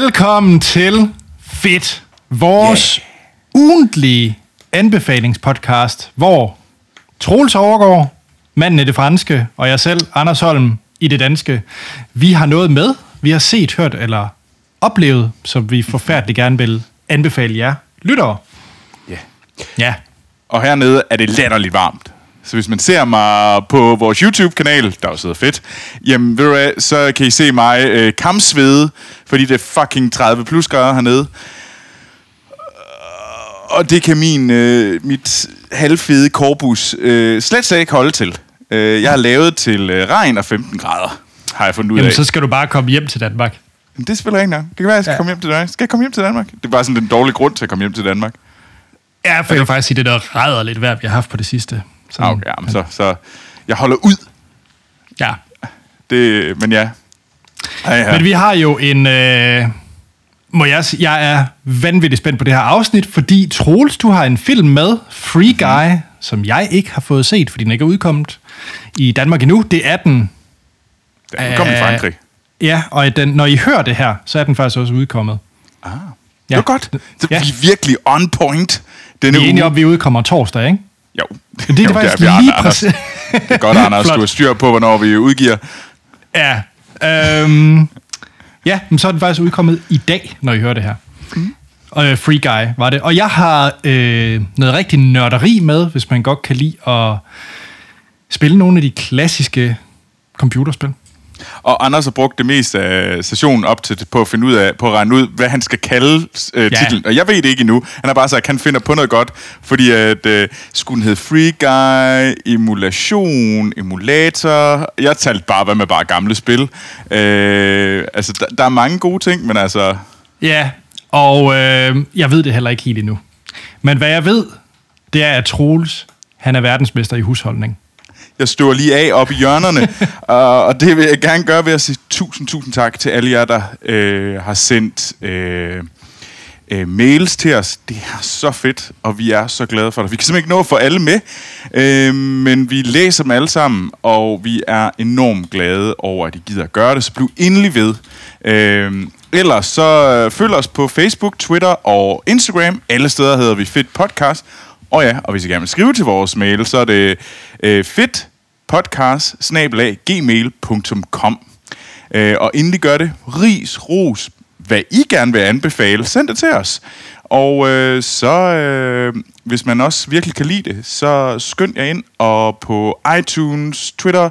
Velkommen til Fedt, vores yeah. ugentlige anbefalingspodcast, hvor Troels overgår, manden i det franske, og jeg selv, Anders Holm, i det danske. Vi har noget med, vi har set, hørt eller oplevet, som vi forfærdeligt gerne vil anbefale jer lyttere. Ja. Ja, Og hernede er det latterligt varmt. Så hvis man ser mig på vores YouTube-kanal, der også sidder fedt, jamen ved du hvad, så kan I se mig øh, kampsvede, fordi det er fucking 30 plus grader hernede. Og det kan min, øh, mit halvfede korbus øh, slet ikke holde til. Øh, jeg har lavet til øh, regn og 15 grader, har jeg fundet ud Jamen, af. så skal du bare komme hjem til Danmark. Men det spiller ikke nok. Det kan være, at jeg skal Ja. komme hjem til Danmark. Skal jeg komme hjem til Danmark? Det er bare sådan den dårlige grund til at komme hjem til Danmark. Ja, for jeg vil faktisk sige, det der ræder lidt værd, vi har haft på det sidste. Så, okay, jamen, så, så jeg holder ud. ja. Det, men ja. ja, ja. Men vi har jo en... Øh, må jeg sige, jeg er vanvittigt spændt på det her afsnit, fordi Troels, du har en film med, Free Guy, mm. som jeg ikke har fået set, fordi den ikke er udkommet i Danmark endnu. Det er den. Den kom i Øh, Frankrig. Ja, og den, når I hører det her, så er den faktisk også udkommet. Ah, Ja. det var godt. Så Ja. vi er virkelig on point denne Vi er uge. enige om, at vi udkommer torsdag, ikke? Jo. Det er jo, faktisk vi, lige præcis. Det er godt, Anders. Du har styr på, hvornår vi udgiver. Ja. Øhm, ja, men så er den faktisk udkommet i dag, når I hører det her. Mm. Og øh, Free Guy var det. Og jeg har øh, noget rigtig nørderi med, hvis man godt kan lide at spille nogle af de klassiske computerspil. Og Anders har brugt det meste af sessionen op til på at finde ud af, på at regne ud, hvad han skal kalde øh, Ja. titlen. Og jeg ved det ikke endnu. Han har bare sagt, at han finder på noget godt, fordi at øh, skulle den hedde Free Guy, emulation, emulator. Jeg talte bare, hvad med bare gamle spil. Øh, altså, der, der er mange gode ting, men altså... Ja, og øh, jeg ved det heller ikke helt endnu. Men hvad jeg ved, det er, at Troels, han er verdensmester i husholdning. Jeg støver lige af op i hjørnerne, og, og det vil jeg gerne gøre ved at sige tusind, tusind tak til alle jer, der øh, har sendt øh, øh, mails til os. Det er så fedt, og vi er så glade for det. Vi kan simpelthen ikke nå at få alle med, øh, men vi læser dem alle sammen, og vi er enormt glade over, at I gider at gøre det, så bliv endelig ved. Øh, ellers så øh, følg os på Facebook, Twitter og Instagram. Alle steder hedder vi Fit Podcast. Og ja, og hvis I gerne vil skrive til vores mail, så er det øh, fedtpodcast-gmail.com øh, Og endelig gør det, ris, ros, hvad I gerne vil anbefale, send det til os. Og øh, så, øh, hvis man også virkelig kan lide det, så skynd jer ind og på iTunes, Twitter,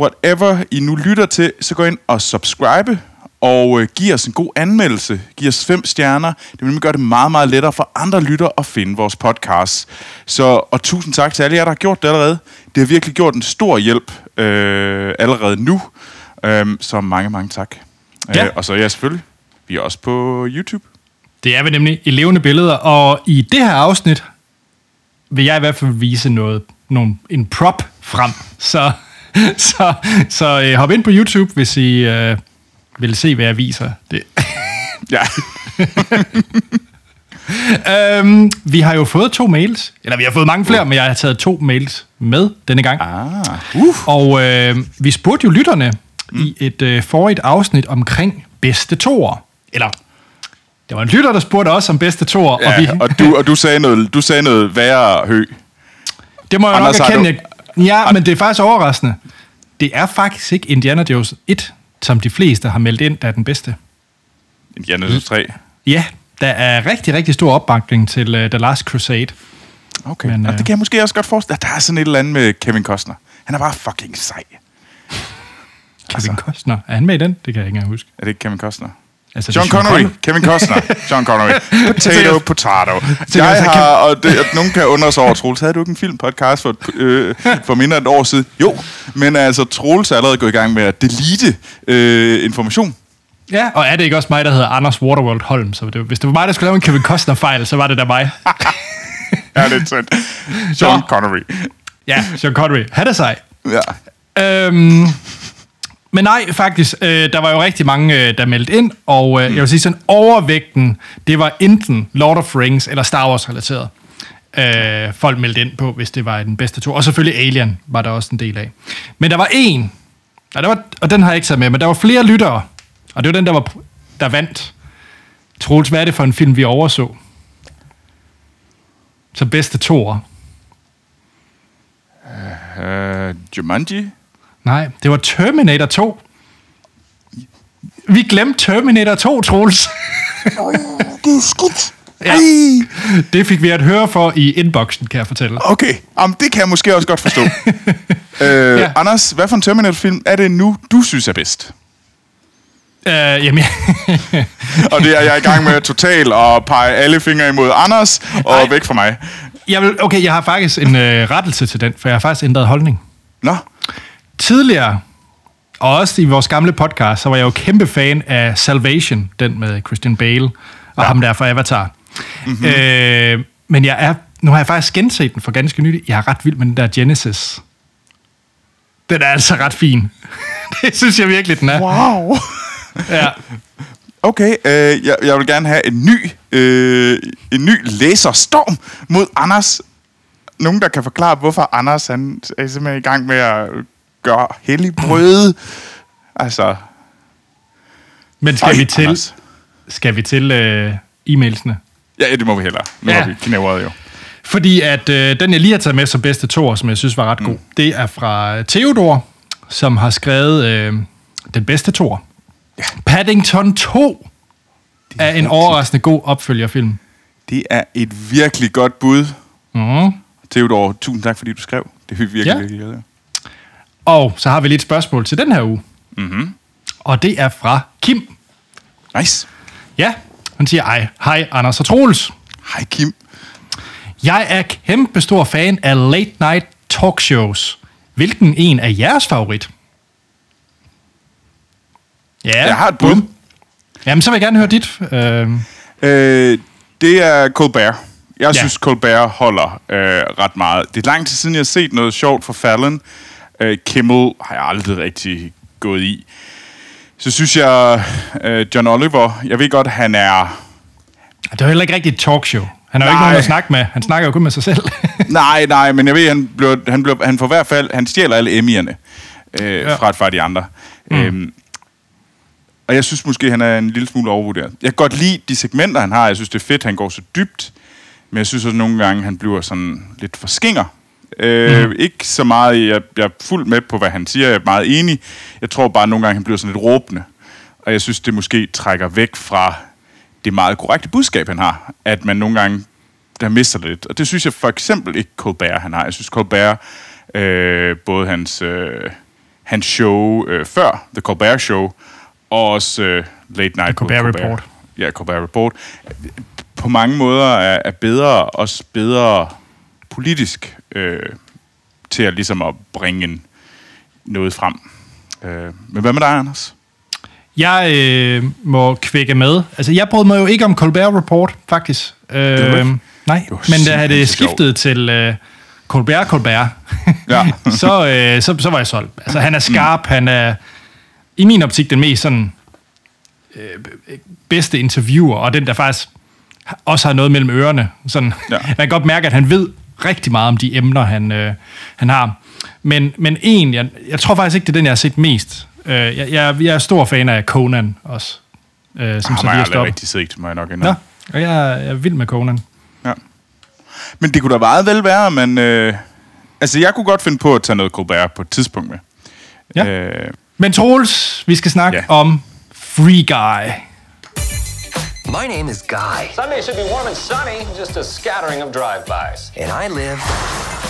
whatever I nu lytter til, så gå ind og subscribe og øh, giv os en god anmeldelse. Giv os fem stjerner. Det vil nemlig gøre det meget, meget lettere for andre lytter at finde vores podcast. Så, og tusind tak til alle jer, der har gjort det allerede. Det har virkelig gjort en stor hjælp øh, allerede nu. Øhm, så mange, mange tak. Ja. Øh, og så ja, selvfølgelig. Vi er også på YouTube. Det er vi nemlig i levende billeder, og i det her afsnit vil jeg i hvert fald vise noget, nogle, en prop frem. Så, så, så øh, hop ind på YouTube, hvis I øh, vil se, hvad jeg viser. Det. Ja. øhm, vi har jo fået to mails, eller vi har fået mange flere, men jeg har taget to mails med denne gang. Ah. Uh. Og øh, vi spurgte jo lytterne mm. i et øh, forrigt afsnit omkring bedste toer. Eller, det var en lytter, der spurgte os om bedste toer, og vi, Ja, og du, og du sagde noget, du sagde noget værre hø. Det må jeg Anders, nok erkende. Jeg, ja, men det er faktisk overraskende. Det er faktisk ikke Indiana Jones 1, som de fleste har meldt ind, der er den bedste. Indiana Jones 3. Ja, der er rigtig, rigtig stor opbakning til uh, The Last Crusade. Okay, Men, men, og øh, det kan jeg måske også godt forestille. Der er sådan et eller andet med Kevin Costner. Han er bare fucking sej. Kevin Altså. Costner. Er han med i den? Det kan jeg ikke engang huske. Er det ikke Kevin Costner? Altså, John er Connery. Connery. Kevin Costner. John Connery. Potato, potato. Jeg har, og, det, og nogen kan undre sig over, Troels, havde du ikke en filmpodcast for, et- øh, for mindre end et år siden? Jo, men altså, Troels er allerede gået i gang med at delete øh, information. Ja, og er det ikke også mig, der hedder Anders Waterworld Holm? Så det, hvis det var mig, der skulle lave en Kevin Costner-fejl, så var det da mig. Ja, det er sandt. John Nå. Connery. ja, John Connery. Han er sej. Ja. Øhm, men nej, faktisk, øh, der var jo rigtig mange, øh, der meldte ind, og øh, jeg vil sige sådan, overvægten, det var enten Lord of Rings eller Star Wars relateret. Øh, folk meldte ind på, hvis det var den bedste to. Og selvfølgelig Alien var der også en del af. Men der var en, og, der var, og den har jeg ikke taget med, men der var flere lyttere, og det var den, der var der vandt. Troels, hvad er det for en film, vi overså? Så bedste toer. Uh, Jumanji? Nej, det var Terminator 2. Vi glemte Terminator 2, Troels. det er skidt. Ja. Det fik vi at høre for i inboxen, kan jeg fortælle. Okay, Jamen, det kan jeg måske også godt forstå. øh, Ja. Anders, hvad for en Terminator-film er det nu, du synes er bedst? Uh, jamen, Og det er jeg i gang med totalt at pege alle fingre imod Anders og Ej. væk fra mig. jeg vil, okay, jeg har faktisk en uh, rettelse til den, for jeg har faktisk ændret holdning. Nå, Tidligere, og også i vores gamle podcast, så var jeg jo kæmpe fan af Salvation, den med Christian Bale og ja. ham der fra Avatar. Mm-hmm. Øh, men jeg er, nu har jeg faktisk genset den for ganske nylig. Jeg er ret vild med den der Genesis. Den er altså ret fin. det synes jeg virkelig, den er. wow. Ja. Okay, øh, jeg, jeg vil gerne have en ny, øh, en ny læserstorm mod Anders. Nogen, der kan forklare, hvorfor Anders han er simpelthen i gang med at gøre hellig brød. Altså, Men skal Ej, vi til, Anders. skal vi til øh, e-mailsene? ja, det må vi hellere. Nu Ja. har vi knævret jo. Fordi at øh, den, jeg lige har taget med som bedste toer, som jeg synes var ret god, mm. det er fra Theodor, som har skrevet øh, den bedste toer. Ja. Paddington 2 er en overraskende god opfølgerfilm. Det er et virkelig godt bud. Mm. Theodor, tusind tak, fordi du skrev. Det er vi virkelig, Ja. virkelig af. Og så har vi lige et spørgsmål til den her uge. Mm-hmm. Og det er fra Kim. Nice. Ja, han siger, ej, hej Anders og Troels. Hej Kim. Jeg er kæmpe stor fan af late night talkshows. Hvilken en er jeres favorit? Ja, Jeg har et bud. Jamen, så vil jeg gerne høre dit. Øh, Øh, det er Colbert. Jeg Ja. synes, Colbert holder øh, ret meget. Det er lang tid siden, jeg har set noget sjovt fra Fallon. Øh, Kimmel har jeg aldrig rigtig gået i. Så synes jeg, øh, John Oliver, jeg ved godt, han er... det er heller ikke rigtigt et talkshow. Han har jo ikke nogen at snakke med. Han snakker jo kun med sig selv. Nej, nej, men jeg ved, han, blev, han, blev, han får i hvert fald... Han stjæler alle Emmy'erne øh, Ja. fra, fra de andre. Mm. Øhm, og jeg synes måske, han er en lille smule overvurderet. Jeg kan godt lide de segmenter, han har. Jeg synes, det er fedt, han går så dybt. Men jeg synes også nogle gange, han bliver sådan lidt for skinger. Øh, mm. Ikke så meget, jeg, jeg er fuldt med på, hvad han siger. Jeg er meget enig. Jeg tror bare, at nogle gange, han bliver sådan lidt råbende. Og jeg synes, det måske trækker væk fra det meget korrekte budskab, han har. At man nogle gange der mister lidt. Og det synes jeg for eksempel ikke Colbert, han har. Jeg synes, Colbert, øh, både hans, øh, hans show øh, før, The Colbert Show, og også øh, Late Night Colbert with Report. Ja, Colbert Report. På mange måder er, er bedre, også bedre politisk øh, til at ligesom at bringe en, noget frem. Øh, men hvad med dig, Anders? Jeg øh, må kvække med. Altså, jeg brød mig jo ikke om Colbert Report, faktisk. Øh, ikke? nej, Det men da det skiftede til øh, Colbert Colbert, Ja. så, øh, så, så var jeg solgt. Altså, han er skarp, mm. han er i min optik den mest sådan øh, bedste interviewer, og den, der faktisk også har noget mellem ørerne. Sådan. Ja. Man kan godt mærke, at han ved rigtig meget om de emner, han, øh, han har. Men, men en, jeg, jeg tror faktisk ikke, det er den, jeg har set mest. Øh, jeg, jeg, jeg er stor fan af Conan også. Øh, som Ham så har lige jeg aldrig stoppet. rigtig set, må jeg nok Nå, indrømme. og jeg, jeg er vild med Conan. Ja. Men det kunne da meget vel være, men... Øh, altså, jeg kunne godt finde på at tage noget Colbert på et tidspunkt med. Ja. Øh, Men Troels, vi skal snakke Ja. om Free Guy. My name is Guy, Sunday should be warm and sunny, just a scattering of drive-bys. and I live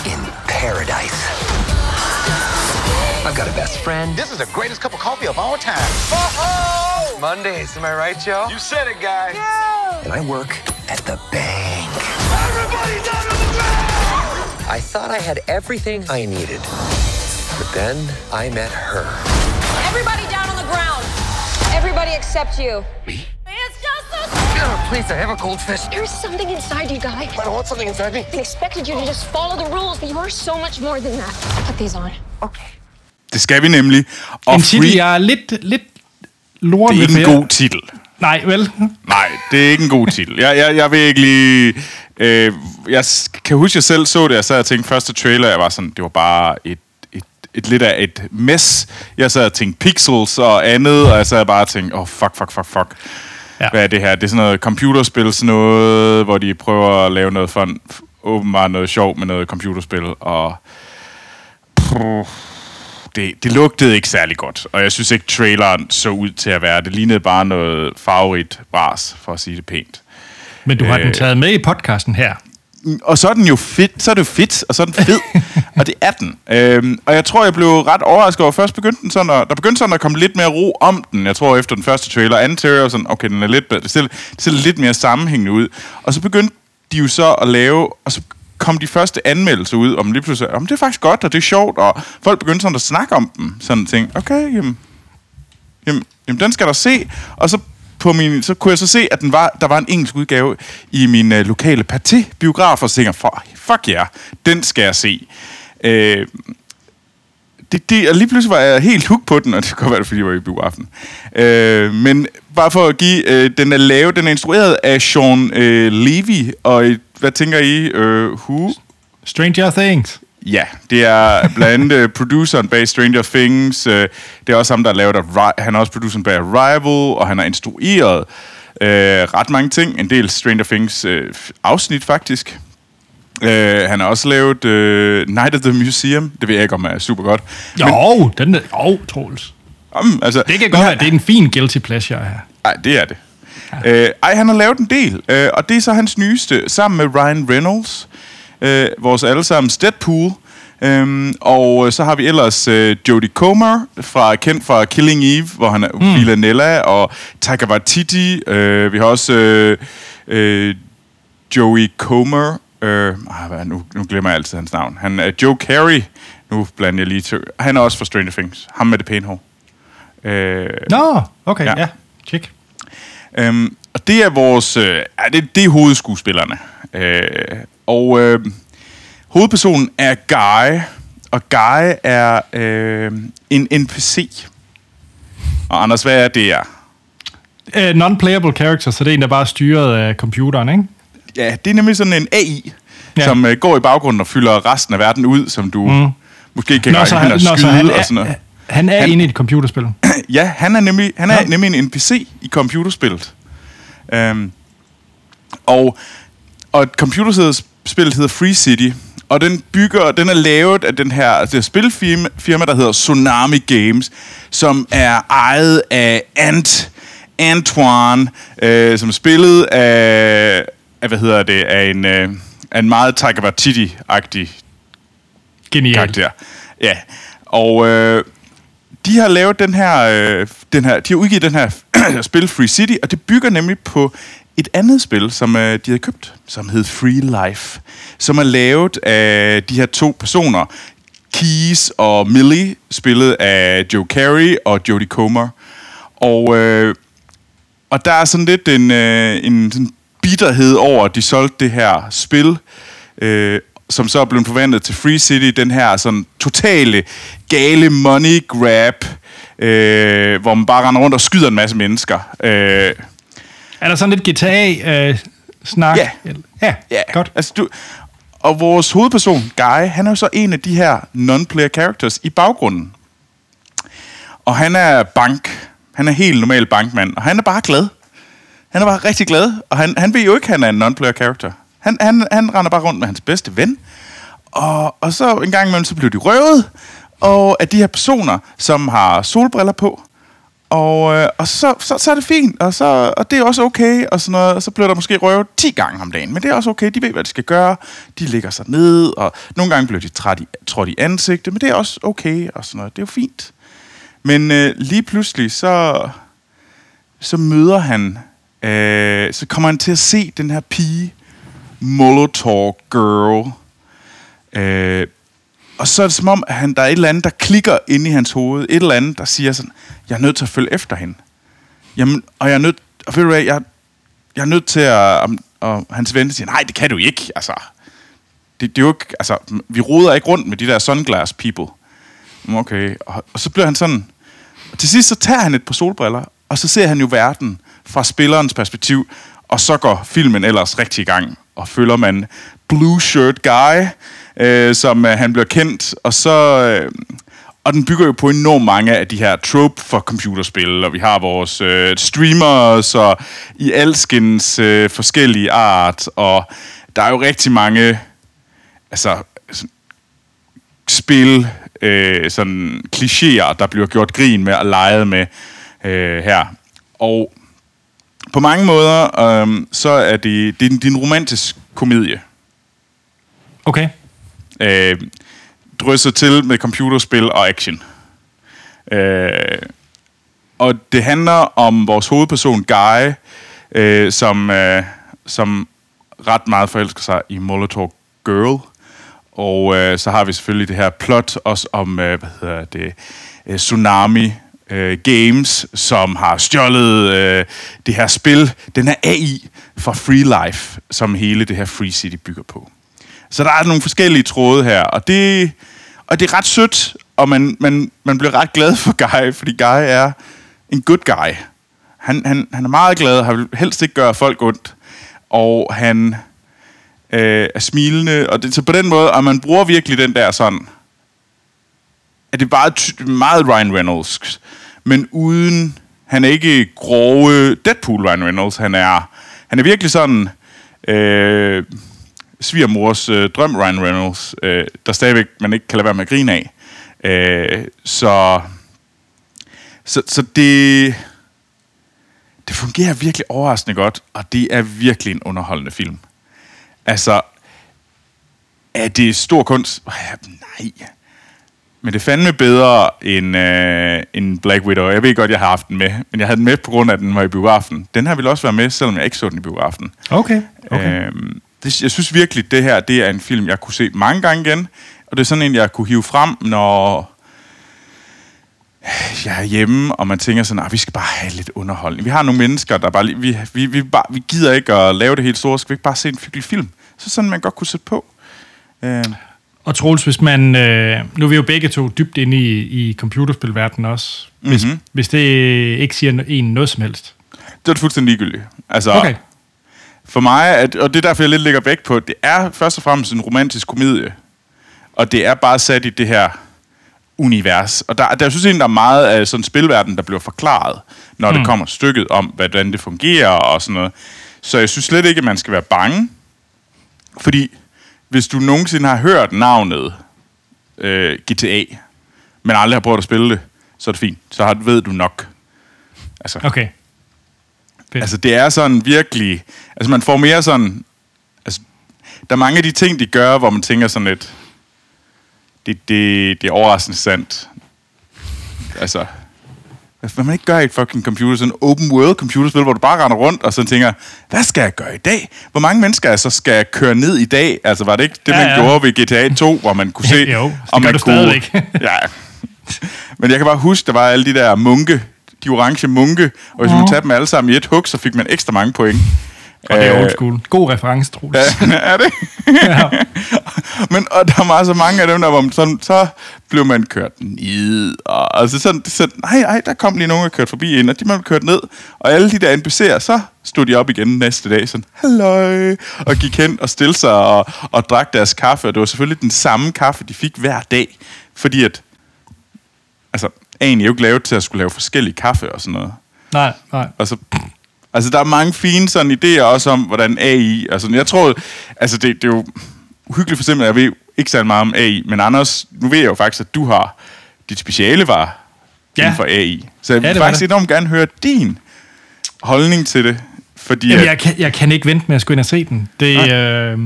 in paradise. I've got a best friend. This is the greatest cup of coffee of all time. Mondays, am I right, Joe? You said it, guy. Yeah! And I work at the bank. Everybody down to the ground! I thought I had everything I needed. But then I met her. Everybody down on the ground. Everybody except you. Me? Please, I have a goldfish. There's something inside you, Guy. I don't want something inside me. I expected you to just follow the rules, but you are so much more than that. Put these on. Okay. det skal vi nemlig. Og En titel, Free, jeg er lidt, lidt loren det er ikke en god titel. Nej, vel? Nej, det er ikke en god titel. Jeg, jeg, jeg vil ikke lige... Øh, jeg kan huske, jeg selv så det, og så jeg tænkte første trailer, jeg var sådan, det var bare et, et et lidt af et mess. Jeg sad og tænkte pixels og andet, og jeg sad bare og tænkte, åh, oh, fuck, fuck, fuck, fuck. Ja. Hvad er det her? Det er sådan noget computerspil, sådan noget, hvor de prøver at lave noget fun, åbenbart noget sjov med noget computerspil, og Puh, det, det lugtede ikke særlig godt, og jeg synes ikke, traileren så ud til at være. Det lignede bare noget farverigt bras, for at sige det pænt. Men du har den Øh. taget med i podcasten her. Og så er den jo fedt, så er det jo fedt, og så er den fed, og det er den. Øhm, og jeg tror, jeg blev ret overrasket over, først begyndte den sådan, at, der begyndte sådan at komme lidt mere ro om den. Jeg tror, efter den første trailer, anden trailer, sådan, okay, den er lidt det ser, det ser lidt mere sammenhængende ud. Og så begyndte de jo så at lave, og så kom de første anmeldelser ud, om lige pludselig, om det er faktisk godt, og det er sjovt, og folk begyndte sådan at snakke om dem, sådan ting. Okay, jamen, jamen, jamen den skal der se. Og så, på min, så kunne jeg så se, at den var, der var en engelsk udgave i min øh, lokale Pathé-biograf, og så tænkte jeg, fuck, fuck ja, yeah, den skal jeg se. Øh, det, det, og lige pludselig var jeg helt hooked på den, og det kan godt være, fordi jeg var i biografen. Øh, men bare for at give, øh, den er lavet, den er instrueret af Sean øh, Levy, og øh, hvad tænker I? Øh, who? Stranger Things. Ja, det er blandt andet øh, produceren bag Stranger Things. øh, Det er også ham, der har lavet... Han er også produceren bag Arrival, og han har instrueret øh, ret mange ting. En del Stranger Things øh, afsnit, faktisk. Øh, han har også lavet øh, Night at the Museum. Det ved jeg ikke, om er super godt. Jo, den er... Jo, Troels. om, altså, Det kan godt være, det er en fin guilty pleasure her. Nej, det er det. Ja. Øh, ej, han har lavet en del, øh, og det er så hans nyeste, sammen med Ryan Reynolds, øh, vores allesammens Deadpool. Øhm, og øh, så har vi ellers øh, Jodie Comer, fra, kendt fra Killing Eve, hvor han er mm. Villanella, og Taika Waititi. Øh, vi har også øh, øh, Joey Comer. Øh, ah, nu, nu glemmer jeg altid hans navn. Han er Joe Carey. Nu blander jeg lige til. Han er også fra Stranger Things. Ham med det pæne hår. Øh, Nå, okay, ja. Ja. Tjek. Øhm, og det er vores... Øh, det, det er hovedskuespillerne. Øh, og øh, hovedpersonen er Guy, og Guy er øh, en NPC. Og Anders, hvad er det er? Uh, non-playable character, så det er en, der bare er styret af computeren, ikke? Ja, det er nemlig sådan en AI, Ja. som øh, går i baggrunden og fylder resten af verden ud, som du mm. måske kan Nå, så han, og nå, så skyde han og sådan noget. er, han er Han- inde i et computerspil. Ja, han er nemlig, han er Ja. nemlig en NPC i computerspillet. Um, og, og et computerspil hedder Free City, og den bygger, den er lavet af den her det her spilfirma, firma, der hedder Tsunami Games, som er ejet af Ant, Antoine, øh, som er spillet af, af, hvad hedder det, af en, øh, af en meget Taika Waititi-agtig Genialt. karakter. Ja, og øh, de har lavet den her, øh, den her, de har udgivet den her spil Free City, og det bygger nemlig på et andet spil, som øh, de har købt, som hed Free Life, som er lavet af de her to personer, Keys og Millie, spillet af Joe Carey og Jodie Comer. Og, øh, og der er sådan lidt en, øh, en sådan bitterhed over, at de solgte det her spil, øh, som så er blevet forvandlet til Free City, den her sådan totale gale money grab, øh, hvor man bare render rundt og skyder en masse mennesker. Øh, er der sådan lidt GTA-snak? Ja. ja. Ja, godt. Altså, du, og vores hovedperson, Guy, han er jo så en af de her non-player characters i baggrunden. Og han er bank. Han er helt normal bankmand, og han er bare glad. Han er bare rigtig glad, og han, han ved jo ikke, at han er en non-player character. Han, han, han render bare rundt med hans bedste ven. Og, og så en gang imellem, så bliver de røvet, og af de her personer, som har solbriller på. Og, øh, og så, så, så er det fint, og, så, og det er også okay, og, sådan noget, og så bliver der måske røvet 10 gange om dagen. Men det er også okay, de ved, hvad de skal gøre. De ligger sig ned, og nogle gange bliver de træt i, trådt i ansigtet, men det er også okay, og sådan noget. Det er jo fint. Men øh, lige pludselig, så, så møder han, øh, så kommer han til at se den her pige, Molotov Girl. Øh, og så er det som om, at han, der er et eller andet, der klikker ind i hans hoved. Et eller andet, der siger sådan, jeg er nødt til at følge efter hende. Jamen, og jeg er nødt, og ved du hvad, jeg, jeg er nødt til at, og, og hans ven siger, nej, det kan du ikke, altså. Det, det er jo ikke, altså, vi roder ikke rundt med de der sunglass people. Okay, og, og så bliver han sådan, og til sidst så tager han et par solbriller, og så ser han jo verden fra spillerens perspektiv, og så går filmen ellers rigtig i gang, og følger man Blue Shirt Guy, øh, som øh, han bliver kendt, og så, øh, og den bygger jo på enormt mange af de her trope for computerspil, og vi har vores øh, streamers og i alskens øh, forskellige art, og der er jo rigtig mange altså, sådan, spil, øh, sådan klichéer, der bliver gjort grin med og leget med øh, her. Og på mange måder, øh, så er det, det, er en, det er en romantisk komedie. Okay. Øh, drysset til med computerspil og action. Øh, og det handler om vores hovedperson, Guy, øh, som, øh, som ret meget forelsker sig i Molotov Girl. Og øh, så har vi selvfølgelig det her plot også om, øh, hvad hedder det, øh, Tsunami øh, Games, som har stjålet øh, det her spil, den her AI fra Free Life, som hele det her Free City bygger på. Så der er nogle forskellige tråde her, og det, og det er ret sødt, og man, man, man bliver ret glad for Guy, fordi Guy er en good guy. Han, han, han er meget glad, han vil helst ikke gøre folk ondt, og han øh, er smilende, og det, så på den måde, og man bruger virkelig den der sådan, at det er bare ty- meget Ryan Reynolds, men uden, han er ikke grove Deadpool Ryan Reynolds, han er, han er virkelig sådan, øh, svigermors øh, drøm Ryan Reynolds, øh, der stadigvæk man ikke kan lade være med at grine af. Øh, så, så, så det, det fungerer virkelig overraskende godt, og det er virkelig en underholdende film. Altså, er det stor kunst? Nej. Men det er fandme bedre end, øh, end Black Widow. Jeg ved godt, jeg har haft den med, men jeg havde den med på grund af, at den var i biografen. Den her ville også være med, selvom jeg ikke så den i biografen. Okay. okay. Øhm, det, jeg synes virkelig, det her det er en film, jeg kunne se mange gange igen. Og det er sådan en, jeg kunne hive frem, når jeg er hjemme, og man tænker sådan, at vi skal bare have lidt underholdning. Vi har nogle mennesker, der bare, vi, vi, vi, bare, vi gider ikke at lave det helt store, skal vi ikke bare se en hyggelig film? Så sådan, man godt kunne sætte på. Øhm, Og Troels, hvis man... Øh, nu er vi jo begge to dybt inde i, i computerspilverdenen også. Hvis, Mhm. mm-hmm. hvis det ikke siger en noget som helst. det er fuldstændig ligegyldigt. Altså, Okay. For mig, at, og det er derfor, jeg lidt lægger vægt på, det er først og fremmest en romantisk komedie. Og det er bare sat i det her univers. Og der, der jeg synes egentlig, der er meget af sådan en spilverden, der bliver forklaret, når mm. det kommer stykket om, hvordan det fungerer og sådan noget. Så jeg synes slet ikke, at man skal være bange. Fordi hvis du nogensinde har hørt navnet øh, GTA, men aldrig har prøvet at spille det, så er det fint. Så har, ved du nok. Altså, Okay. Fedt. Altså, det er sådan virkelig... Altså, man får mere sådan... Altså, der er mange af de ting, de gør, hvor man tænker sådan lidt... Det, det, det er overraskende sandt. Altså... Hvad man ikke gør i et fucking computer, sådan en open world computerspil, hvor du bare render rundt og så tænker, hvad skal jeg gøre i dag? Hvor mange mennesker altså skal jeg køre ned i dag? Altså var det ikke det, man ja. gjorde ved GTA 2, hvor man kunne se, Jo, det om man du kunne... stadigvæk. ja. Men jeg kan bare huske, der var alle de der munke, de orange munke, og hvis man tage dem alle sammen i et hug, så fik man ekstra mange point. og det er Øh, old school. God reference, Troels. Ja, er det? Ja. Men og der var så mange af dem, der var sådan, så blev man kørt ned. Og, altså sådan, så, nej, nej, der kom lige nogen, der kørte forbi ind, og de blev kørt ned. Og alle de der NPC'er, så stod de op igen næste dag, sådan, halløj, og gik hen og stillede sig og, og drak deres kaffe. Og det var selvfølgelig den samme kaffe, de fik hver dag. Fordi at, altså, Er jo ikke lavet til at skulle lave forskellige kaffe og sådan noget. Nej, nej. Og så, altså, der er mange fine sådan idéer også om, hvordan AI... Altså, jeg tror... Altså, det, det er jo uhyggeligt for eksempel, jeg ved ikke særlig meget om AI, men Anders, nu ved jeg jo faktisk, at du har... Dit speciale var Ja. ja. inden for AI. Så jeg Ja, vil var faktisk det. enormt gerne høre din holdning til det. Fordi Jamen, at, jeg kan, jeg kan ikke vente med at skulle ind og se den. Det, Nej. øh,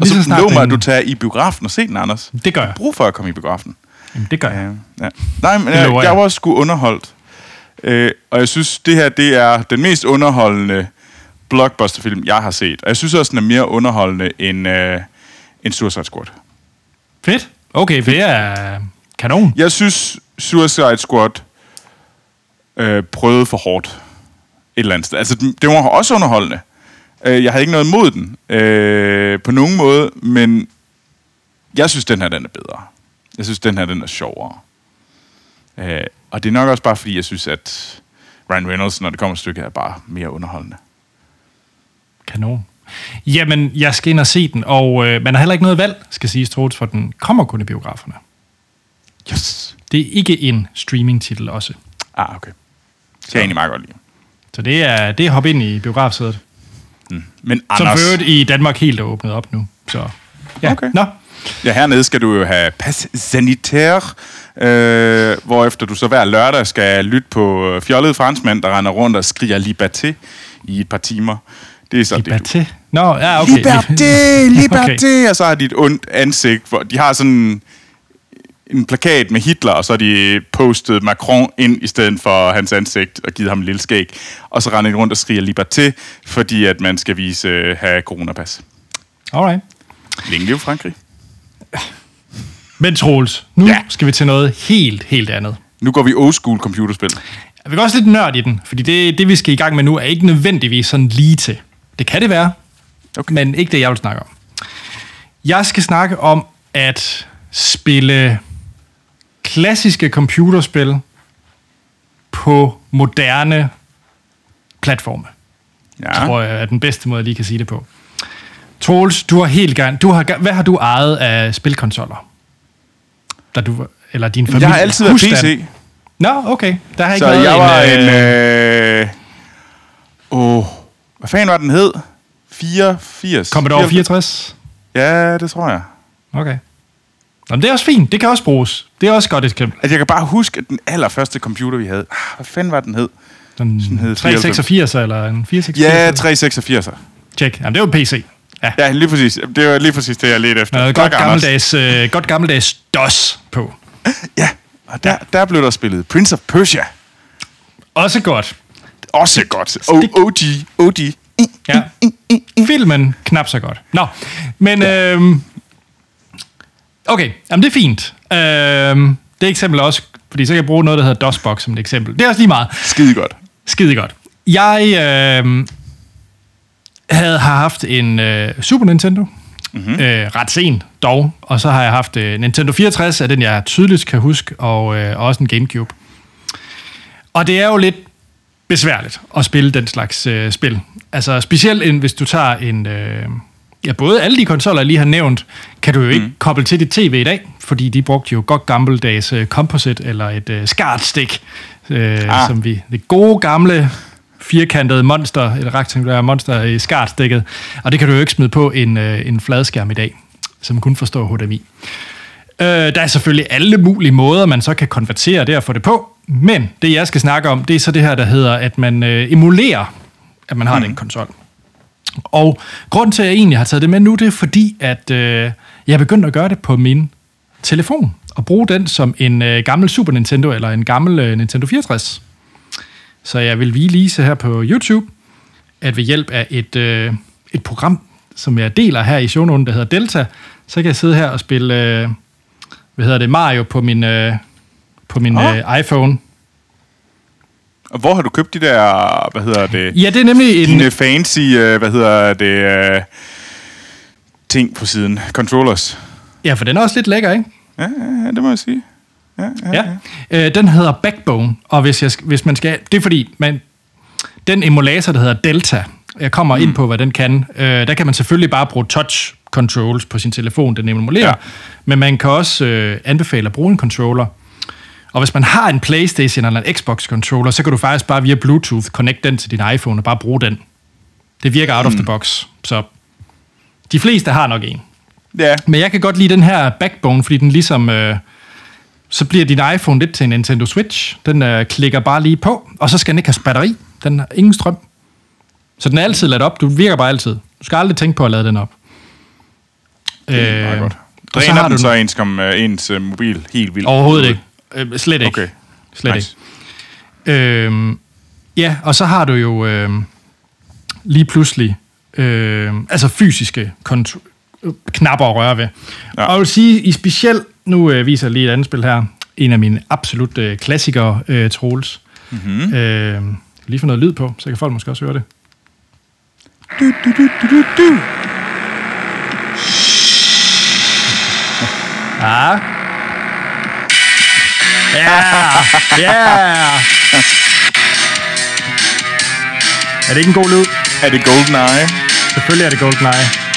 og så snart lov mig, at du tager i biografen og se den, Anders. Det gør jeg. Brug for at komme i biografen. Jamen, det gør jeg. Ja, ja. Nej, men jeg, jeg var også sgu underholdt. Øh, og jeg synes, det her det er den mest underholdende blockbusterfilm, jeg har set. Og jeg synes også, den er mere underholdende end, øh, end Suicide Squad. Fedt. Okay, det er kanon. Jeg synes, Suicide Squad øh, prøvede for hårdt et eller andet sted. Altså, den- det var også underholdende. Øh, jeg havde ikke noget imod den øh, på nogen måde, men jeg synes, den her den er bedre. Jeg synes, den her den er sjovere. Øh, og det er nok også bare, fordi jeg synes, at Ryan Reynolds, når det kommer et stykke, er bare mere underholdende. Kanon. Jamen, jeg skal ind og se den, og øh, man har heller ikke noget valg, skal siges, Troels, for den kommer kun i biograferne. Yes! Det er ikke en streaming-titel også. Ah, okay. Det kan jeg egentlig meget godt lide. Så det er, det er hop ind i biografsædet. Men Som Anders, for øvrigt i Danmark helt er åbnet op nu. Så, ja. Okay. Nå, ja, hernede skal du jo have pas sanitaire, øh, hvorefter du så hver lørdag skal lytte på øh, fjollede franskmænd, der render rundt og skriger liberté i et par timer. Det er så det, du Liberté. Nå, ja, okay. Liberté, liberté, Okay. og så har de et ondt ansigt, hvor de har sådan en plakat med Hitler, og så har de postet Macron ind i stedet for hans ansigt og givet ham en lille skæg. Og så render de rundt og skriger liberté, fordi at man skal vise øh, have coronapas. Alright. Længe leve Frankrig. Men Troels, nu Ja. skal vi til noget helt, helt andet. Nu går vi old school computerspil. Vi går også lidt nørd i den, fordi det, det, vi skal i gang med nu, er ikke nødvendigvis sådan lige til. Det kan det være, Okay. men ikke det, jeg vil snakke om. Jeg skal snakke om at spille klassiske computerspil på moderne platforme. Ja. tror jeg er den bedste måde, jeg lige kan sige det på. Troels, du har helt gang, du har, hvad har du ejet af spilkonsoller? Da du, var- eller din familie? Jeg har altid været husstand? PC, Nå, okay. Der har ikke så været jeg var en... en... øh, Øh, åh, hvad fanden var den hed? 84? Commodore 64? Ja, det tror jeg. Okay. Nå, men det er også fint. Det kan også bruges. Det er også godt et eksempel. Altså, jeg kan bare huske, at den allerførste computer, vi havde... Ah, hvad fanden var den hed? Den Sådan hed 386 eller en 486? Ja, 386. Tjek. Jamen, det er jo PC. Ja. Ja, lige præcis. Det var lige præcis det, jeg ledte efter. Noget godt gammeldags, øh, godt gammeldags DOS på. Ja, og der, der blev der spillet Prince of Persia. Også godt. Også godt. O- OG. OG. Ja. Filmen knap så godt. Nå, men øhm, okay, jamen det er fint. Øhm, det eksempel er også, fordi så kan jeg bruge noget, der hedder DOSBox som et eksempel. Det er også lige meget. Skide godt. Skide godt. Jeg øhm, havde har haft en øh, Super Nintendo. Mm-hmm. Øh, ret sent dog. Og så har jeg haft øh, Nintendo 64, af den jeg tydeligt kan huske, og øh, også en Gamecube. Og det er jo lidt besværligt at spille den slags øh, spil. Altså specielt en, hvis du tager en... Øh, ja, både alle de konsoller, jeg lige har nævnt, kan du jo ikke mm. koble til dit tv i dag, fordi de brugte jo godt gammeldags øh, composite eller et øh, SCART-stik, øh, ah. som vi... Det gode gamle firkantede monster, eller rektangulære monster i SCART-stikket. Og det kan du jo ikke smide på en, øh, en fladskærm i dag, som kun forstår HDMI. Øh, der er selvfølgelig alle mulige måder, man så kan konvertere det og få det på. Men det, jeg skal snakke om, det er så det her, der hedder, at man øh, emulerer, at man har mm. den konsol. Og grunden til, at jeg egentlig har taget det med nu, det er fordi, at øh, jeg er begyndt at gøre det på min telefon. Og bruge den som en øh, gammel Super Nintendo eller en gammel øh, Nintendo 64. Så jeg vil lige vise her på YouTube, at ved hjælp af et, øh, et program, som jeg deler her i shownoten, der hedder Delta, så kan jeg sidde her og spille, øh, hvad hedder det, Mario på min, øh, på min Ah. øh, iPhone. Og hvor har du købt de der, hvad hedder det? Ja, det er nemlig en... Dine fancy, øh, hvad hedder det, øh, ting på siden. Controllers. Ja, for den er også lidt lækker, ikke? Ja, ja, ja, det må jeg sige. Ja, ja. Ja. Øh, den hedder Backbone, og hvis, jeg, hvis man skal... Det er fordi, man, den emulator, der hedder Delta, jeg kommer mm. ind på, hvad den kan, øh, der kan man selvfølgelig bare bruge touch controls på sin telefon, den emulerer, Ja. ja. men man kan også øh, anbefale at bruge en controller. Og hvis man har en Playstation eller en Xbox controller, så kan du faktisk bare via Bluetooth connect den til din iPhone og bare bruge den. Det virker out mm. of the box, så de fleste har nok en. ja. Men jeg kan godt lide den her backbone, fordi den ligesom... Øh, så bliver din iPhone lidt til en Nintendo Switch. Den øh, klikker bare lige på, og så skal den ikke have batteri. Den har ingen strøm. Så den er altid ladt op. Du virker bare altid. Du skal aldrig tænke på at lade den op. Det er meget godt. så Dræner den du så ens, øh, ens øh, mobil helt vildt? Overhovedet ikke. Øh, slet ikke. Okay. Slet Nice. ikke. Øhm, ja, og så har du jo øh, lige pludselig øh, altså fysiske kont- øh, knapper at røre ved. Ja. Og jeg vil sige, i specielt, nu øh, viser jeg lige et andet spil her, en af mine absolut øh, klassikere, øh, Troels. Mhm. Mm-hmm. Øh, lige få noget lyd på, så kan folk måske også høre det. Ja. Ja. Ja. Er det ikke en god lyd? Er det GoldenEye? Selvfølgelig er det GoldenEye.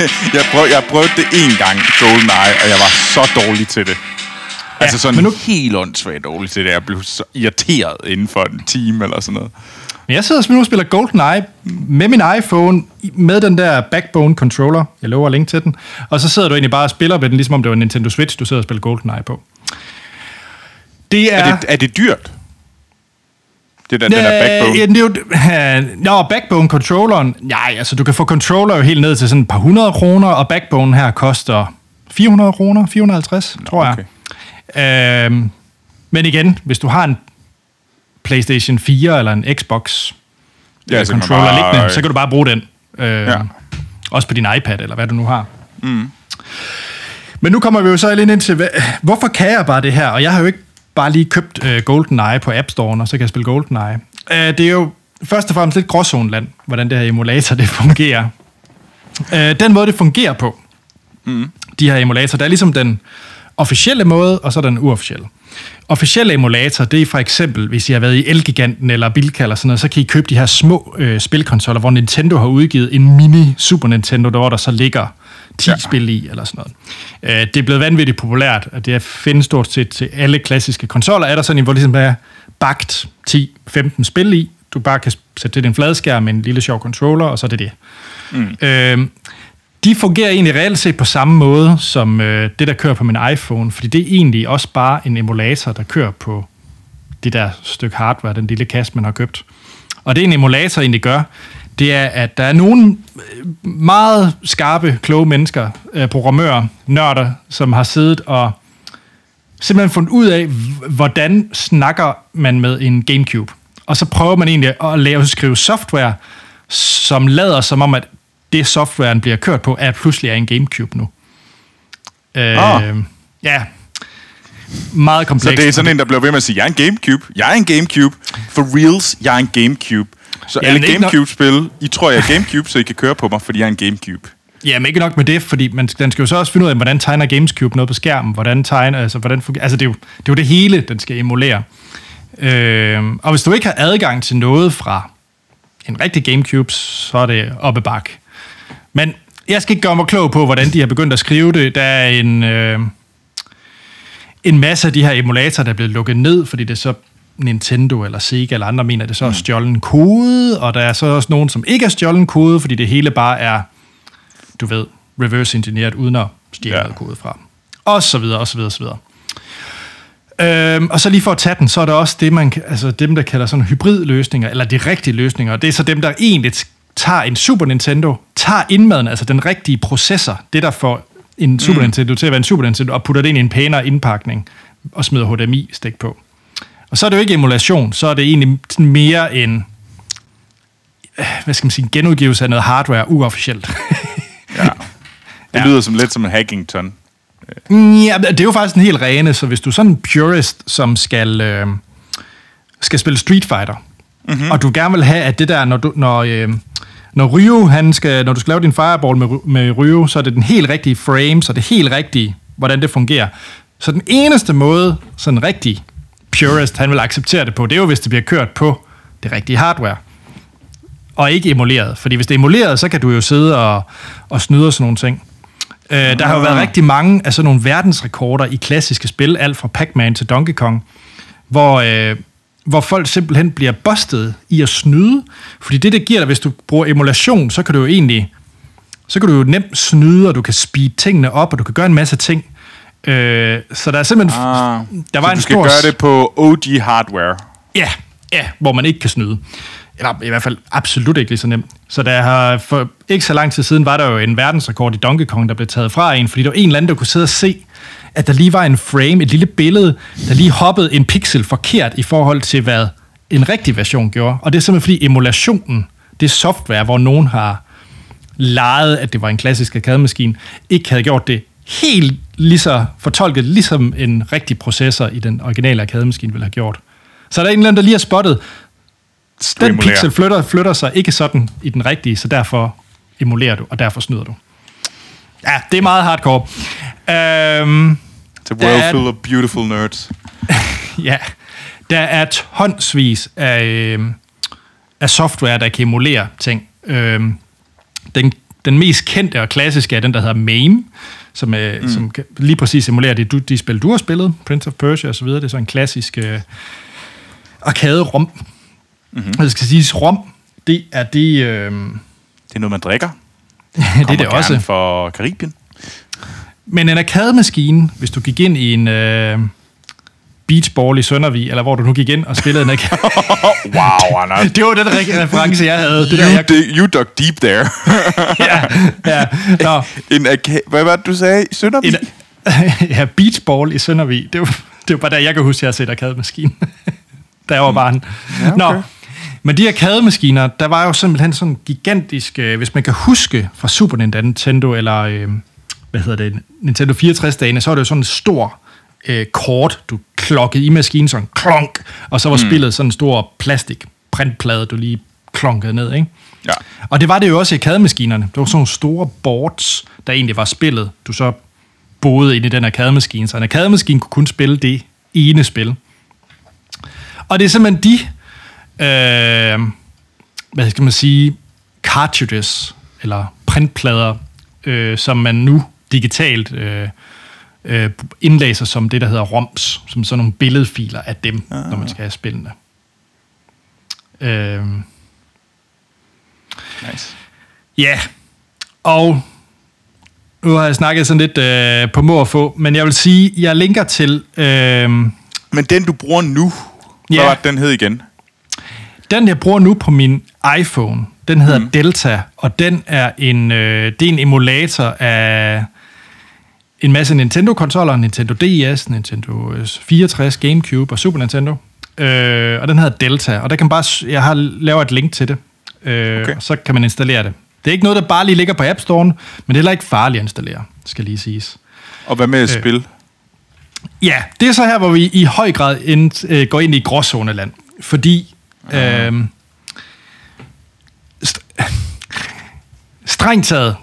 jeg, prøv, jeg prøvede det en gang, GoldenEye, og jeg var så dårlig til det. Ja, altså sådan men nu... helt åndssvagt dårlig til det. Jeg blev så irriteret inden for en time eller sådan noget. Men jeg sidder nu og spiller GoldenEye med min iPhone, med den der Backbone controller. Jeg lover at linke til den. Og så sidder du egentlig bare og spiller med den, ligesom om det var en Nintendo Switch, du sidder og spiller GoldenEye på. Det er... Er, det, er det dyrt? Det der, den der Øh, backbone? Ja, det er jo, øh, nå, Backbone-controlleren, nej, altså du kan få controller jo helt ned til sådan et par hundrede kroner, og Backbone her koster 400 kroner, 450, Nå, tror jeg. Okay. Øhm, men igen, hvis du har en PlayStation 4 eller en Xbox Ja, ja, så controller bare- liggende, så kan du bare bruge den. Øh, Ja. Også på din iPad, eller hvad du nu har. Mm. Men nu kommer vi jo så ind til, hvorfor kan jeg bare det her? Og jeg har jo ikke bare lige købt øh, GoldenEye på App Store, og så kan jeg spille GoldenEye. Øh, det er jo først og fremmest lidt gråzoneland, hvordan det her emulator det fungerer. Øh, den måde, det fungerer på, mm. de her emulatorer, der er ligesom den officielle måde, og så den uofficielle. Officielle emulator, det er for eksempel, hvis I har været i Elgiganten eller Bilka eller sådan noget, så kan I købe de her små øh, spilkonsoller, hvor Nintendo har udgivet en mini Super Nintendo, der hvor der så ligger 10 ja. spil i, eller sådan noget. Øh, det er blevet vanvittigt populært, og det findes stort set til alle klassiske konsoller. Er der sådan en, hvor ligesom er bagt 10-15 spil i, du bare kan sætte til din fladskærm med en lille sjov controller, og så er det det. Mm. Øh, de fungerer egentlig reelt set på samme måde som øh, det, der kører på min iPhone, fordi det er egentlig også bare en emulator, der kører på det der stykke hardware, den lille kasse, man har købt. Og det en emulator egentlig gør, det er, at der er nogle øh, meget skarpe, kloge mennesker, øh, programmører, nørder, som har siddet og simpelthen fundet ud af, hvordan snakker man med en Gamecube. Og så prøver man egentlig at lave skrive software, som lader som om, at det softwaren bliver kørt på, er pludselig er en Gamecube nu. Øh, Ah. Ja. Meget Så komplekst. det er sådan en, der bliver ved med at sige, jeg er en Gamecube, jeg er en Gamecube, for reals, jeg er en Gamecube. Så alle nok- Gamecube-spil, I tror, jeg er Gamecube, så I kan køre på mig, fordi jeg er en Gamecube. Ja, men ikke nok med det, fordi man, den skal jo så også finde ud af, hvordan tegner Gamescube noget på skærmen, hvordan tegner, altså hvordan fungerer, altså det er, jo, det er jo det hele, den skal emulere. Øh, og hvis du ikke har adgang til noget fra en rigtig Gamecube, så er det op ad bak. Men jeg skal ikke gøre mig klog på, hvordan de har begyndt at skrive det. Der er en, øh, en masse af de her emulatorer, der er blevet lukket ned, fordi det så Nintendo eller Sega eller andre mener, at det så er stjålen kode, og der er så også nogen, som ikke er stjålen kode, fordi det hele bare er du ved, reverse engineeret, uden at stjæle Ja. noget kode fra. Og så videre, og så videre, og så videre. Øhm, og så lige for at tage den, så er der også det, man, altså dem, der kalder sådan hybridløsninger, eller de rigtige løsninger. Det er så dem, der egentlig tager en Super Nintendo, tager indmaden, altså den rigtige processor, det der får en Super mm. Nintendo til at være en Super Nintendo, og putter det ind i en pænere indpakning, og smider HDMI-stik på. Og så er det jo ikke emulation, så er det egentlig mere en, hvad skal man sige, en genudgivelse af noget hardware uofficielt. Ja. Det Ja. lyder som lidt som en Hackington. Ja, det er jo faktisk en helt rene, så hvis du er sådan en purist, som skal, øh, skal spille Street Fighter, mm-hmm. og du gerne vil have, at det der, når, du, når, øh, når Ryu, han skal, når du skal lave din fireball med, med Ryu, så er det den helt rigtige frame, så det helt rigtige, hvordan det fungerer. Så den eneste måde, sådan rigtig purist, han vil acceptere det på, det er jo, hvis det bliver kørt på det rigtige hardware og ikke emuleret. Fordi hvis det er emuleret, så kan du jo sidde og, og snyde og sådan nogle ting. Øh, der har jo været rigtig mange af sådan nogle verdensrekorder i klassiske spil, alt fra Pac-Man til Donkey Kong, hvor, øh, hvor folk simpelthen bliver bustet i at snyde. Fordi det, det giver dig, hvis du bruger emulation, så kan du jo egentlig så kan du jo nemt snyde, og du kan speede tingene op, og du kan gøre en masse ting. Øh, så der er simpelthen... Ah, der var så en du skal stor... gøre det på OG hardware. Ja, ja, hvor man ikke kan snyde. Eller i hvert fald absolut ikke lige så nemt. Så der har, for ikke så lang tid siden var der jo en verdensrekord i Donkey Kong, der blev taget fra en, fordi der var en eller anden, der kunne sidde og se, at der lige var en frame, et lille billede, der lige hoppede en pixel forkert i forhold til, hvad en rigtig version gjorde. Og det er simpelthen fordi emulationen, det software, hvor nogen har lejet, at det var en klassisk arcade-maskine, ikke havde gjort det helt lige så fortolket, ligesom en rigtig processor i den originale arcade-maskine ville have gjort. Så er der en eller anden, der lige har spottet, den emulerer. pixel flytter, flytter sig ikke sådan i den rigtige, så derfor emulerer du, og derfor snyder du. Ja, det er meget hardcore. Øhm, It's a world er- full of beautiful nerds. ja, der er tonsvis af, øh, af software, der kan emulere ting. Øh, den den mest kendte og klassiske er den, der hedder MAME, som, er, mm. som kan- lige præcis simulerer det, du, de spil, du har spillet, Prince of Persia osv. Det er så en klassisk øh, arcade-rom. Mm-hmm. Og det skal siges, rom, det er det... Øh, Det er noget, man drikker. det er det også. for Karibien. Men en arcade-maskine, hvis du gik ind i en øh, beachball i Søndervig, eller hvor du nu gik ind og spillede en arcade... Wow, Anders. det var den re- reference, jeg havde. Det der, You, jeg, dig, you dug deep there. ja, ja. Nå, en arcade, hvad var det, du sagde? Søndervig? en, ja, beachball i Søndervig. Det var, det var bare der, jeg kan huske, at jeg har set arcade-maskine. da jeg var barn. Ja, okay. Nå, men de arcade-maskiner, der var jo simpelthen sådan en gigantisk... Øh, hvis man kan huske fra Super Nintendo, eller øh, hvad hedder det, Nintendo 64-dagene, så var det jo sådan en stor øh, kort, du klokkede i maskinen, sådan klonk, og så var mm. spillet sådan en stor plastik printplade, du lige klonkede ned, ikke? Ja. Og det var det jo også i arcade-maskinerne. Det var sådan nogle store boards, der egentlig var spillet. Du så boede ind i den arcade-maskine, så en arcade-maskine kunne kun spille det ene spil. Og det er simpelthen de, øh, hvad skal man sige, cartridges, eller printplader, øh, som man nu digitalt øh, øh, indlæser som det, der hedder ROMs, som sådan nogle billedfiler af dem, ah. når man skal have spillene. Øh, Nice. Ja, og nu har jeg snakket sådan lidt øh, på må og få, men jeg vil sige, jeg linker til øh, Men den, du bruger nu, hvad var den hed igen? den, jeg bruger nu på min iPhone. Den hedder mm. Delta, og den er en, øh, det er en emulator af en masse Nintendo-konsoller, Nintendo DS, Nintendo 64, Gamecube og Super Nintendo. Øh, og den hedder Delta, og der kan bare, jeg har lavet et link til det, øh, Okay. og så kan man installere det. Det er ikke noget, der bare lige ligger på App Store, men det er heller ikke farligt at installere, skal lige siges. Og hvad med at spille? Ja, det er så her, hvor vi i høj grad ind, øh, går ind i gråzoneland. Fordi øh, st- strengt taget,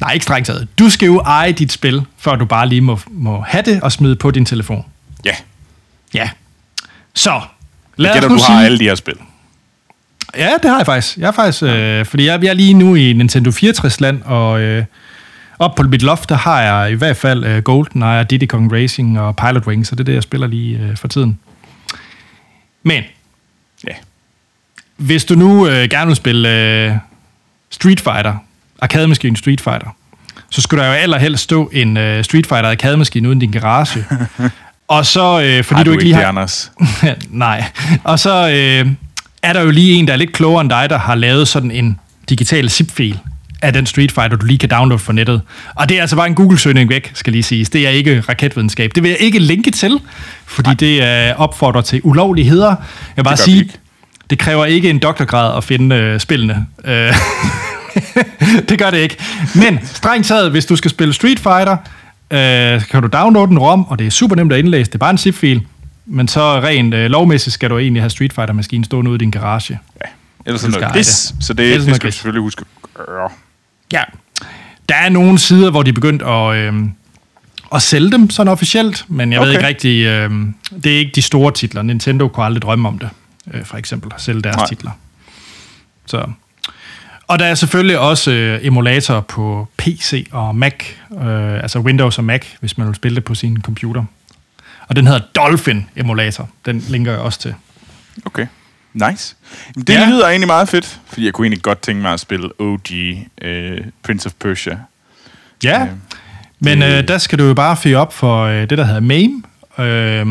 nej ikke strengt taget, du skal jo eje dit spil, før du bare lige må, må have det og smide på din telefon. Ja. Ja. Så, Jeg lad os gætter, nu du sige... har alle de her spil. Ja, det har jeg faktisk. Jeg er faktisk, øh, fordi jeg, jeg er lige nu i Nintendo 64-land, og øh, op på mit loft, der har jeg i hvert fald øh, GoldenEye, Diddy Kong Racing og Pilot Wings, så det er det, jeg spiller lige øh, for tiden. Men, Ja. hvis du nu øh, gerne vil spille øh, Street Fighter, arcade-maskinen Street Fighter, så skulle der jo allerhelst stå en øh, Street Fighter arcade-maskine uden din garage. og så, øh, fordi Har du, ikke lige det, har... Anders? Nej. Og så øh, er der jo lige en, der er lidt klogere end dig, der har lavet sådan en digital zip-fil af den Street Fighter, du lige kan downloade fra nettet. Og det er altså bare en Google-søgning væk, skal lige siges. Det er ikke raketvidenskab. Det vil jeg ikke linke til, fordi Nej. det øh, opfordrer til ulovligheder. Jeg vil bare sige, det kræver ikke en doktorgrad at finde øh, spillene. Øh, det gør det ikke. Men strengt taget, hvis du skal spille Street Fighter, øh, kan du downloade en ROM, og det er super nemt at indlæse. Det er bare en zip-fil. Men så rent øh, lovmæssigt skal du egentlig have Street Fighter-maskinen stående ude i din garage. Ja. Ellers er Du det skal noget gris, det. så det, det noget skal gris. selvfølgelig huske at gøre. Ja. Der er nogle sider, hvor de er begyndt at, øh, at sælge dem sådan officielt, men jeg okay. ved ikke rigtig, øh, det er ikke de store titler. Nintendo kunne aldrig drømme om det, øh, for eksempel, at sælge deres Nej. titler. Så. Og der er selvfølgelig også øh, emulator på PC og Mac, øh, altså Windows og Mac, hvis man vil spille det på sin computer. Og den hedder Dolphin Emulator. Den linker jeg også til. Okay. Nice. Jamen, det Ja. lyder egentlig meget fedt, fordi jeg kunne egentlig godt tænke mig at spille OG øh, Prince of Persia. Ja, Øh, men det- øh, der skal du jo bare fyre op for øh, det, der hedder MAME. Øh,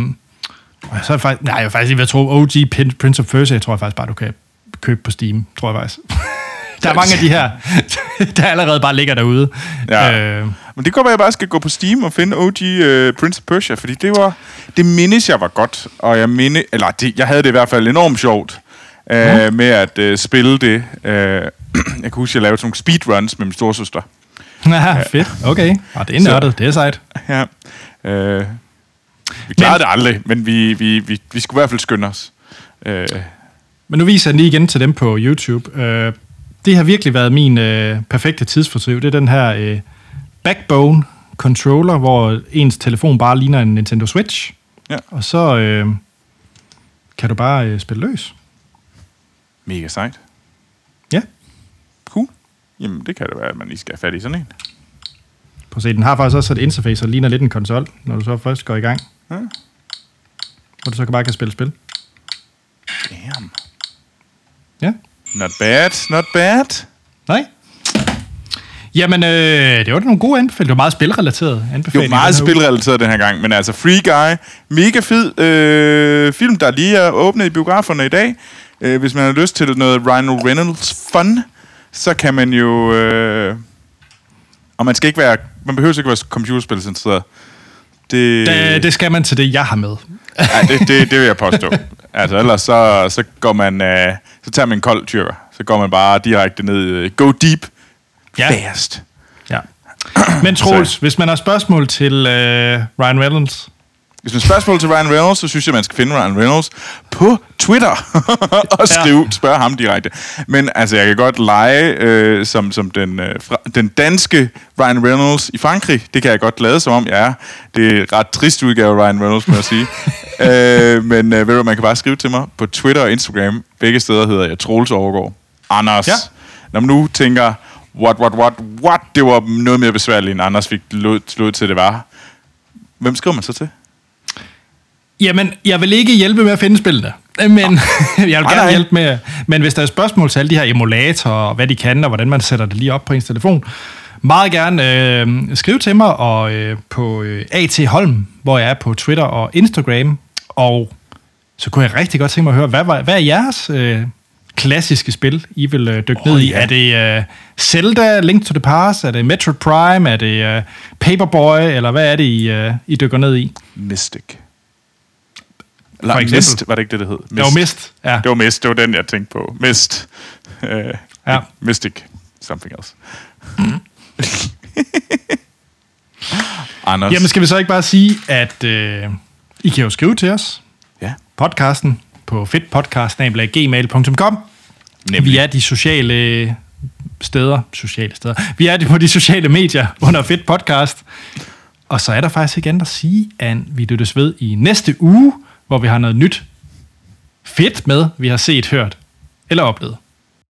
og så er jeg faktisk, nej, jeg vil faktisk lige ved at tro, OG Prince of Persia, jeg tror jeg faktisk bare, du kan købe på Steam, tror jeg faktisk. der er mange af de her, der allerede bare ligger derude. Ja. Øh, Men det går at jeg bare skal gå på Steam og finde OG øh, Prince of Persia, fordi det var, det mindes jeg var godt, og jeg minde, eller det, jeg havde det i hvert fald enormt sjovt øh, med at øh, spille det. Øh, jeg kan huske, at jeg lavede sådan nogle speedruns med min storsøster. ja, fedt, okay. Og det er nørdet, det er sejt. Ja. Øh, vi klarede det aldrig, men vi, vi, vi, vi skulle i hvert fald skynde os. Øh, Men nu viser jeg den lige igen til dem på YouTube. Øh, det har virkelig været min øh, perfekte tidsfordriv. Det er den her øh, Backbone controller, hvor ens telefon bare ligner en Nintendo Switch. Ja. Og så øh, kan du bare øh, spille løs. mega sejt. Ja. Cool. Jamen, det kan det være, at man lige skal have fat i sådan en. Prøv at se, den har faktisk også et interface, der ligner lidt en konsol, når du så først går i gang. Ja. Hvor du så kan bare kan spille spil. Damn. Not bad, not bad. Nej. Jamen, øh, det var da nogle gode anbefalinger. Det var meget spilrelateret Jo, anbefalinger. meget den her uge. spilrelateret den her gang, men altså Free Guy, mega fed øh, film, der lige er åbnet i biograferne i dag. Øh, hvis man har lyst til noget Ryan Reynolds fun, så kan man jo... Øh, og man skal ikke være... Man behøver ikke være computerspilsinteresseret. Det, Det, det skal man til det, jeg har med. Ja, det, det, det vil jeg påstå. Altså, ellers så, så går man... Øh, så tager man en kold tyrker. Så går man bare direkte ned... Øh, go deep. Ja. Fast. Ja. Men Troels, hvis man har spørgsmål til øh, Ryan Reynolds, Hvis man spørgsmål til Ryan Reynolds, så synes jeg, man skal finde Ryan Reynolds på Twitter og skrive, spørge ham direkte. Men altså, jeg kan godt lege øh, som, som den, øh, fra, den danske Ryan Reynolds i Frankrig. Det kan jeg godt lade som om, jeg er. Det er et ret trist udgave Ryan Reynolds, må jeg sige. øh, men øh, ved du, man kan bare skrive til mig på Twitter og Instagram. Begge steder hedder jeg Troels Overgaard. Anders. Ja. Når man nu tænker, what, what, what, what, det var noget mere besværligt, end Anders fik lod, lod til, det var. Hvem skriver man så til? Jamen, jeg vil ikke hjælpe med at finde spillene, men jeg vil gerne nej. hjælpe med. Men hvis der er spørgsmål til alle de her emulatorer, og hvad de kan, og hvordan man sætter det lige op på ens telefon, meget gerne øh, skriv til mig og øh, på øh, AT Holm, hvor jeg er på Twitter og Instagram. Og så kunne jeg rigtig godt tænke mig at høre, hvad, hvad, hvad er jeres øh, klassiske spil, I vil øh, dykke oh, ned i? ja. Er det øh, Zelda, Link to the Past? Er det Metroid Prime? Er det øh, Paperboy? Eller hvad er det, I, øh, I dykker ned i? Mystic. For Eller eksempel. Mist, var det ikke det, det hed? Mist. Det var Mist, ja. Det var Mist, det var den, jeg tænkte på. Mist. Uh, Ja. ja. Mystic. Something else. Anders. Jamen skal vi så ikke bare sige, at øh, I kan jo skrive til os, ja. podcasten, på fedtpodcast.gmail.com. Nemlig. Vi er de sociale steder, sociale steder, vi er på de sociale medier under Fedt Podcast. Og så er der faktisk ikke andet at sige, end vi lyttes ved i næste uge, hvor vi har noget nyt fedt med, vi har set, hørt eller oplevet.